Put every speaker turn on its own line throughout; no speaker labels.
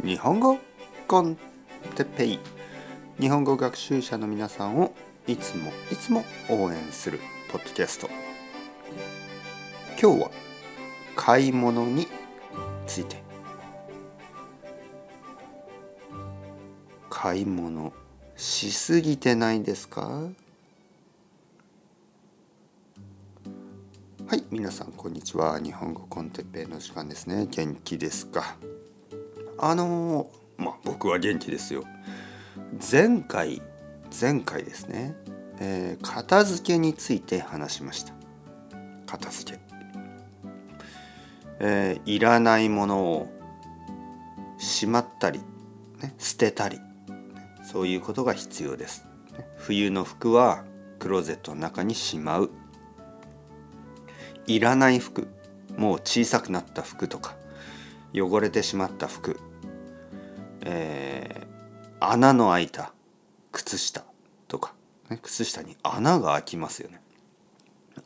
日本語コンテペイ。日本語学習者の皆さんをいつもいつも応援するポッドキャスト。今日は買い物について。買い物しすぎてないですか？はい皆さんこんにちは。日本語コンテッペイの時間ですね。元気ですか？あのまあ僕は元気ですよ。前回前回ですね、えー、片付けについて話しました。片付け。えー、いらないものをしまったり、ね、捨てたりそういうことが必要です。冬の服はクローゼットの中にしまう。いらない服もう小さくなった服とか汚れてしまった服、えー、穴の開いた靴下とか、ね、靴下に穴が開きますよね。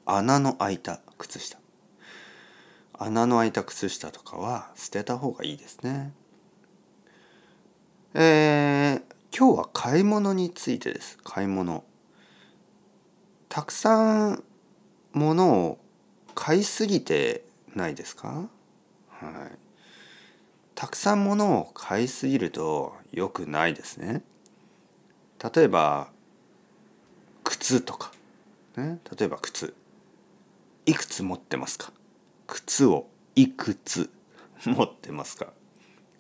穴の開いた靴下。穴の開いた靴下とかは捨てた方がいいですね。えー、今日は買い物についてです。買い物。たくさん物を買いすぎてないですか？はい。たくさん物を買いすぎると良くないですね。例えば靴とか、ね、例えば靴。いくつ持ってますか？靴をいくつ持ってますか？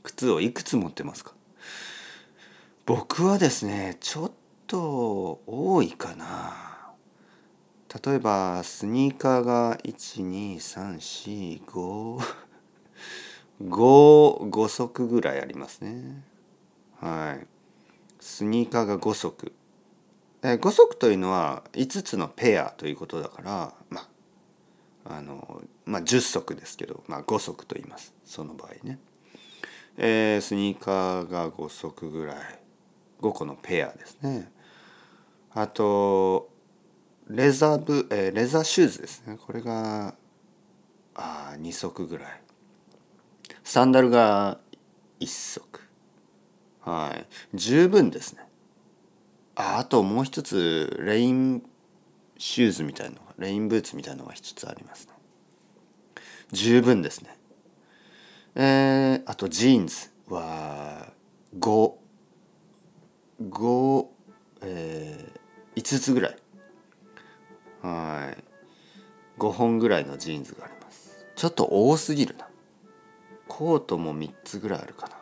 靴をいくつ持ってますか？僕はですねちょっと多いかな。例えばスニーカーが12345 5、5足ぐらいありますね。はい。スニーカーが5足。え5足というのは5つのペアということだからまああのまあ10足ですけど、まあ、5足と言います。その場合ね。えー、スニーカーが5足ぐらい。5個のペアですね。あとレザーブ、えー、レザーシューズですね。これがあ2足ぐらい。サンダルが1足。はい。十分ですね。ああともう一つレインシューズみたいなのがレインブーツみたいなのが一つありますね。十分ですね。えー、あとジーンズは5 5えー、5つぐらい。はい。5本ぐらいのジーンズがあります。ちょっと多すぎるな。コートも3つぐらいあるかな。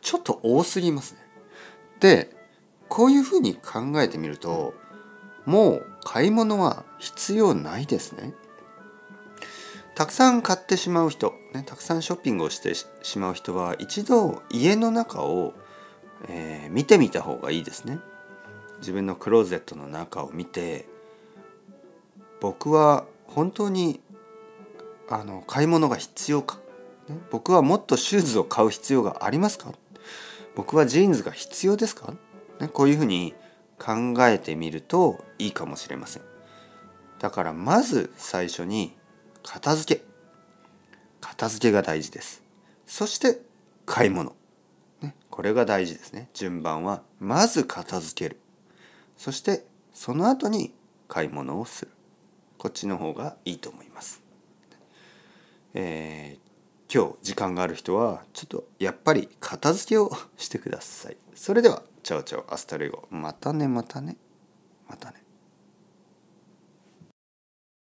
ちょっと多すぎますね。でこういうふうに考えてみるともう買い物は必要ないですね。たくさん買ってしまう人、ね、たくさんショッピングをしてしまう人は一度家の中を、えー、見てみた方がいいですね。自分のクローゼットの中を見て僕は本当にあの買い物が必要か、僕はもっとシューズを買う必要がありますか？僕はジーンズが必要ですか、ね、こういうふうに考えてみるといいかもしれません。だからまず最初に片付け。片付けが大事です。そして買い物、ね、これが大事ですね。順番はまず片付ける。そしてその後に買い物をする。こっちの方がいいと思います。えー、今日時間がある人はちょっとやっぱり片付けをしてください。それでは chao chao hasta luego またねまたねまたね。